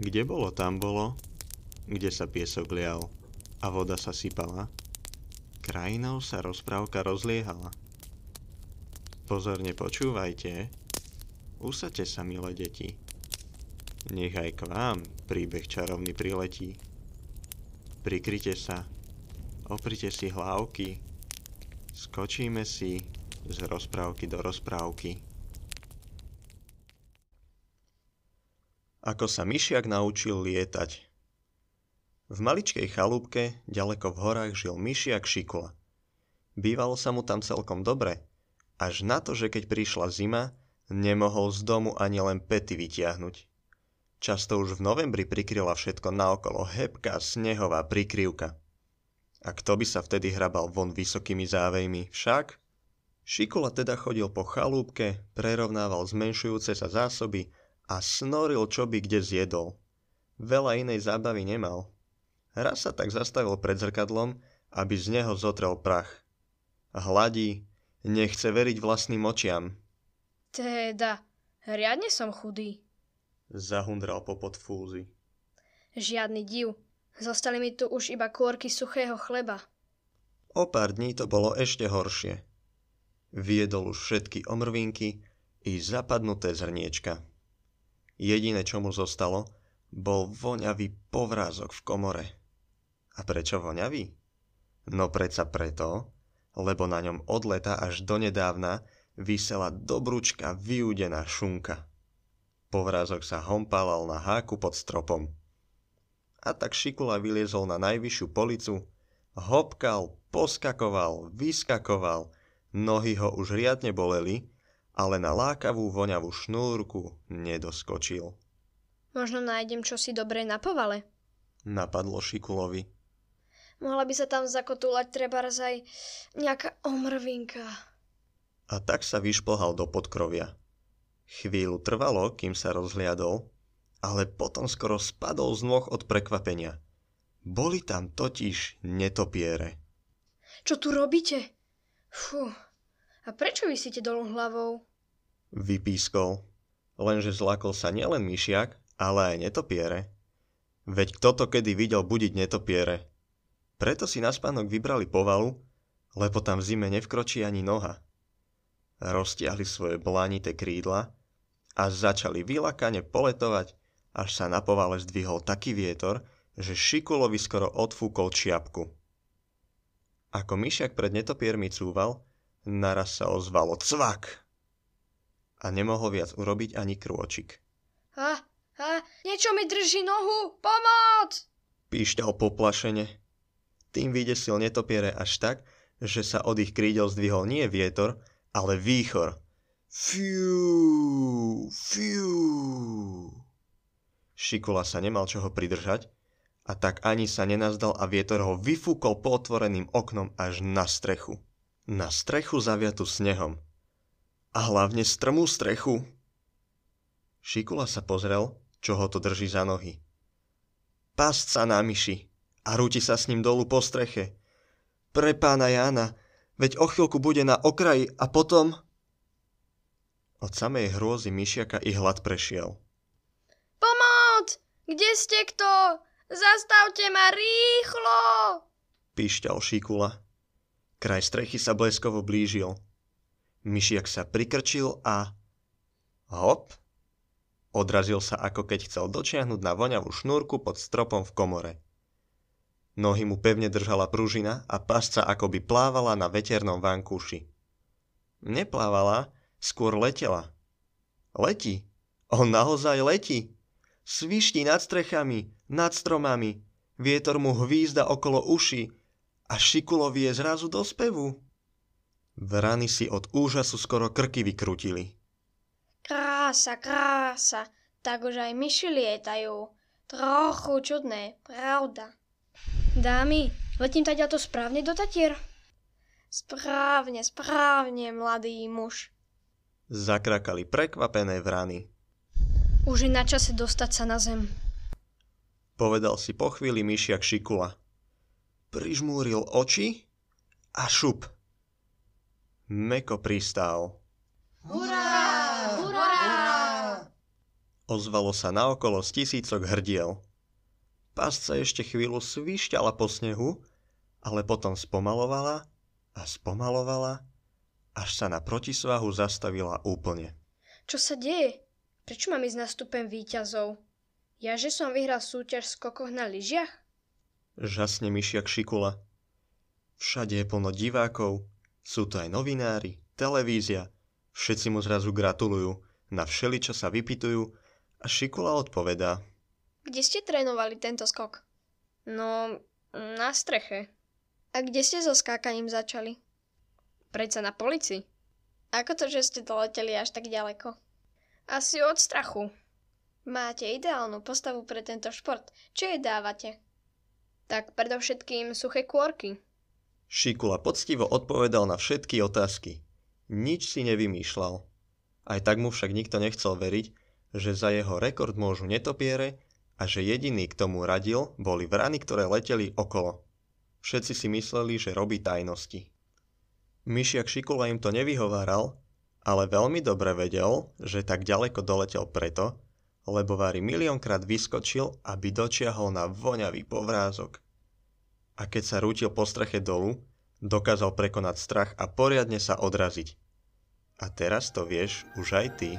Kde bolo, tam bolo, kde sa piesok lial a voda sa sypala, krajinou sa rozprávka rozliehala. Pozorne počúvajte, usadte sa, milé deti. Nech aj k vám príbeh čarovný priletí. Prikryte sa, oprite si hlávky, skočíme si z rozprávky do rozprávky. Ako sa myšiak naučil lietať. V maličkej chalúbke, ďaleko v horách, žil myšiak Šikula. Bývalo sa mu tam celkom dobre, až na to, že keď prišla zima, nemohol z domu ani len pety vytiahnuť. Často už v novembri prikryla všetko naokolo hebká snehová prikryvka. A kto by sa vtedy hrabal von vysokými závejmi, však? Šikula teda chodil po chalúbke, prerovnával zmenšujúce sa zásoby a snoril, čo by kde zjedol. Veľa inej zábavy nemal. Raz sa tak zastavil pred zrkadlom, aby z neho zotrel prach. Hladí, nechce veriť vlastným očiam. Teda, riadne som chudý. Zahundral popod fúzy. Žiadny div. Zostali mi tu už iba kôrky suchého chleba. O pár dní to bolo ešte horšie. Viedol už všetky omrvinky i zapadnuté zrniečka. Jediné, čo mu zostalo, bol voňavý povrázok v komore. A prečo voňavý? No predsa preto, lebo na ňom od leta až donedávna vysela dobručka vyúdená šunka. Povrázok sa hompalal na háku pod stropom. A tak Šikula vyliezol na najvyššiu policu, hopkal, poskakoval, vyskakoval, nohy ho už riadne boleli ale na lákavú voňavú šnúrku nedoskočil. Možno nájdem čosi dobré na povale. Napadlo Šikulovi. Mohla by sa tam zakotúľať treba aj nejaká omrvinka. A tak sa vyšplhal do podkrovia. Chvíľu trvalo, kým sa rozhliadol, ale potom skoro spadol z nôh od prekvapenia. Boli tam totiž netopiere. Čo tu robíte? Fú, a prečo vysíte dolu hlavou? Vypískol. Lenže zlakol sa nielen myšiak, ale aj netopiere. Veď kto to kedy videl budiť netopiere? Preto si na spánok vybrali povalu, lebo tam v zime nevkročí ani noha. Roztiahli svoje blanité krídla a začali vylakane poletovať, až sa na povale zdvihol taký vietor, že Šikulovi skoro odfúkol čiapku. Ako myšiak pred netopiermi cúval, Naraz sa ozvalo cvak a nemohol viac urobiť ani krôčik. Ha, ha, niečo mi drží nohu, pomoc! Píšťal poplašene. Tým vydesil netopiere až tak, že sa od ich krídel zdvihol nie vietor, ale výchor. Fiu, fiu. Šikula sa nemal čoho pridržať a tak ani sa nenazdal a vietor ho vyfúkol po otvoreným oknom až na strechu na strechu zaviatu snehom. A hlavne strmú strechu. Šikula sa pozrel, čo ho to drží za nohy. Past sa na myši a rúti sa s ním dolu po streche. Pre pána Jána, veď o chvíľku bude na okraji a potom... Od samej hrôzy myšiaka i hlad prešiel. Pomoc! Kde ste kto? Zastavte ma rýchlo! Píšťal Šikula. Kraj strechy sa bleskovo blížil. Myšiak sa prikrčil a... Hop! Odrazil sa, ako keď chcel dočiahnuť na voňavú šnúrku pod stropom v komore. Nohy mu pevne držala pružina a pasca akoby plávala na veternom vankúši. Neplávala, skôr letela. Letí. On naozaj letí. Svišti nad strechami, nad stromami. Vietor mu hvízda okolo uší, a Šikulovi je zrazu do spevu. Vrany si od úžasu skoro krky vykrutili. Krása, krása, tak už aj myši lietajú. Trochu čudné, pravda. Dámy, letím teda to správne do Tatier? Správne, správne, mladý muž. Zakrakali prekvapené vrany. Už je na čase dostať sa na zem. Povedal si po chvíli myšiak Šikula prižmúril oči a šup. Meko pristál. Hurá! Hurá! Ozvalo sa naokolo z tisícok hrdiel. Pásca ešte chvíľu svišťala po snehu, ale potom spomalovala a spomalovala, až sa na protisvahu zastavila úplne. Čo sa deje? Prečo mám ísť na stupen výťazov? Ja, že som vyhral súťaž v skokoch na lyžiach? Žasne myšiak šikula. Všade je plno divákov, sú to aj novinári, televízia, všetci mu zrazu gratulujú, na všeli, čo sa vypitujú a Šikula odpovedá. Kde ste trénovali tento skok? No, na streche. A kde ste so skákaním začali? Predsa na polici. Ako to, že ste doleteli až tak ďaleko? Asi od strachu. Máte ideálnu postavu pre tento šport. Čo jej dávate? Tak predovšetkým suché kôrky. Šikula poctivo odpovedal na všetky otázky. Nič si nevymýšľal. Aj tak mu však nikto nechcel veriť, že za jeho rekord môžu netopiere a že jediný k tomu radil boli vrany, ktoré leteli okolo. Všetci si mysleli, že robí tajnosti. Myšiak Šikula im to nevyhováral, ale veľmi dobre vedel, že tak ďaleko doletel preto, lebo Vary miliónkrát vyskočil, aby dočiahol na voňavý povrázok. A keď sa rútil po streche dolu, dokázal prekonať strach a poriadne sa odraziť. A teraz to vieš už aj ty.